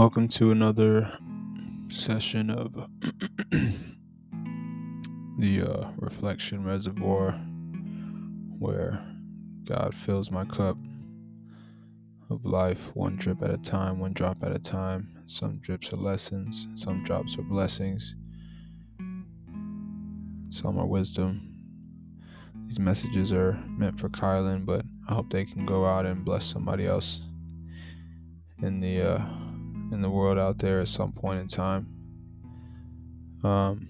Welcome to another session of the uh, Reflection Reservoir, where God fills my cup of life one drip at a time, one drop at a time. Some drips are lessons, some drops are blessings, some are wisdom. These messages are meant for Kylan, but I hope they can go out and bless somebody else in the uh, in the world out there at some point in time. Um,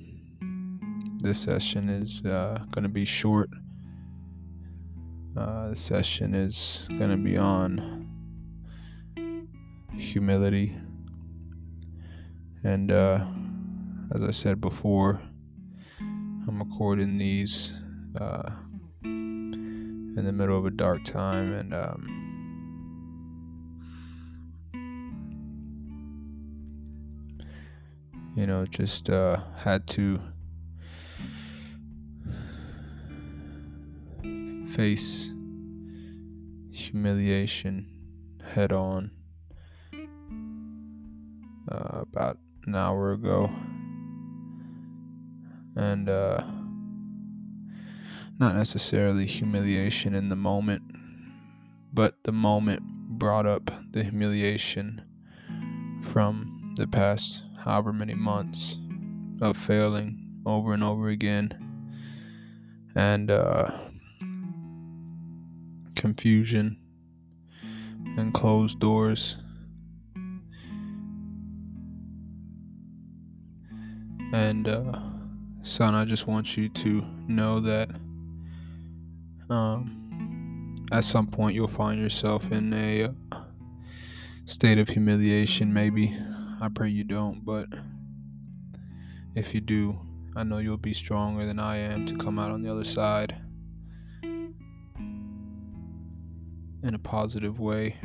this session is uh, going to be short. Uh, the session is going to be on humility. And uh, as I said before, I'm recording these uh, in the middle of a dark time and um, you know, just uh, had to face humiliation head on uh, about an hour ago. And uh, not necessarily humiliation in the moment, but the moment brought up the humiliation from the past however many months of failing over and over again and uh, confusion and closed doors. And, uh, son, I just want you to know that um, at some point you'll find yourself in a uh, state of humiliation, maybe I pray you don't, but if you do, I know you'll be stronger than I am to come out on the other side in a positive way.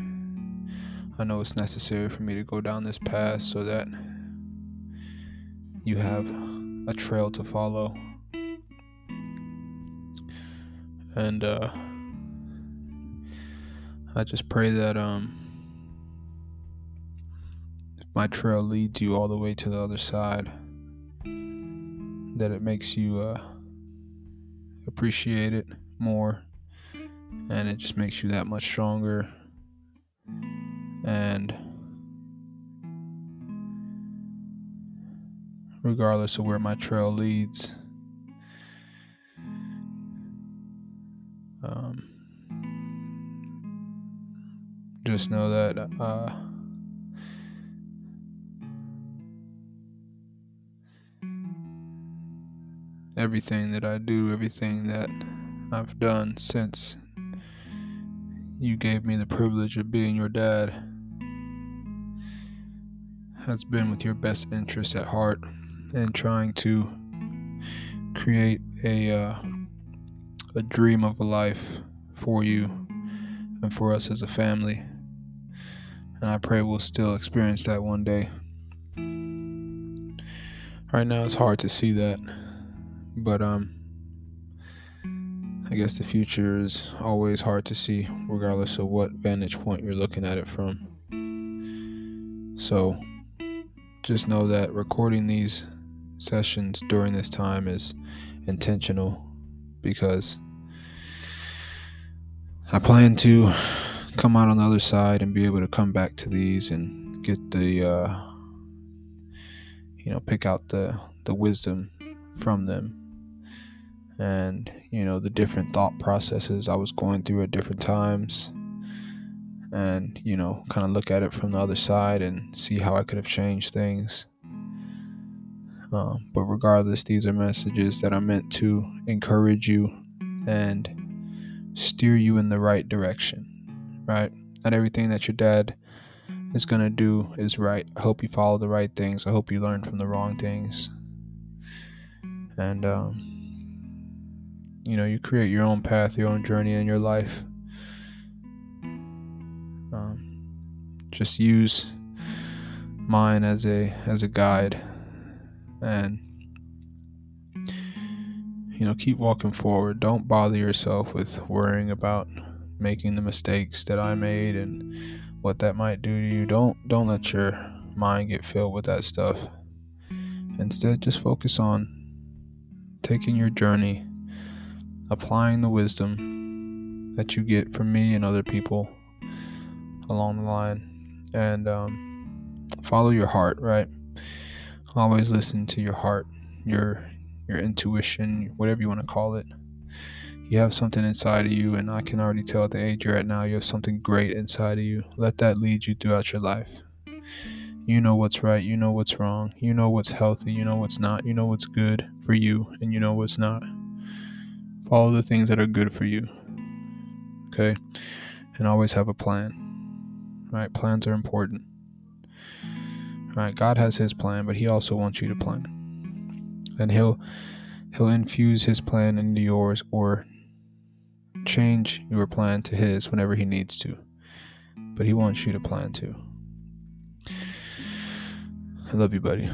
I know it's necessary for me to go down this path so that you have a trail to follow. And uh, I just pray that um my trail leads you all the way to the other side, that it makes you uh, appreciate it more and it just makes you that much stronger. And regardless of where my trail leads, um, just know that. Uh, everything that I do, everything that I've done since you gave me the privilege of being your dad has been with your best interests at heart and trying to create a uh, a dream of a life for you and for us as a family. And I pray we'll still experience that one day. Right now, it's hard to see that. But um I guess the future is always hard to see regardless of what vantage point you're looking at it from. So just know that recording these sessions during this time is intentional because I plan to come out on the other side and be able to come back to these and get the uh, you know pick out the the wisdom from them and you know the different thought processes I was going through at different times and you know kind of look at it from the other side and see how I could have changed things. Um, but regardless these are messages that are meant to encourage you and steer you in the right direction right? Not everything that your dad is going to do is right. I hope you follow the right things. I hope you learn from the wrong things. And um, you know you create your own path your own journey in your life. Um, just use mine as a as a guide and you know keep walking forward. Don't bother yourself with worrying about making the mistakes that i made and what that might do to you. Don't don't let your mind get filled with that stuff. Instead, just focus on taking your journey, applying the wisdom that you get from me and other people along the line, and um, follow your heart. Right? Always listen to your heart, your your intuition, whatever you want to call it. You have something inside of you, and I can already tell at the age you're at now, you have something great inside of you. Let that lead you throughout your life. You know what's right, you know what's wrong, you know what's healthy, you know what's not, you know what's good for you, and you know what's not. Follow the things that are good for you. Okay? And always have a plan. Right? Plans are important. Right? God has his plan, but he also wants you to plan. And he'll he'll infuse his plan into yours or change your plan to his whenever he needs to. But he wants you to plan too. I love you, buddy.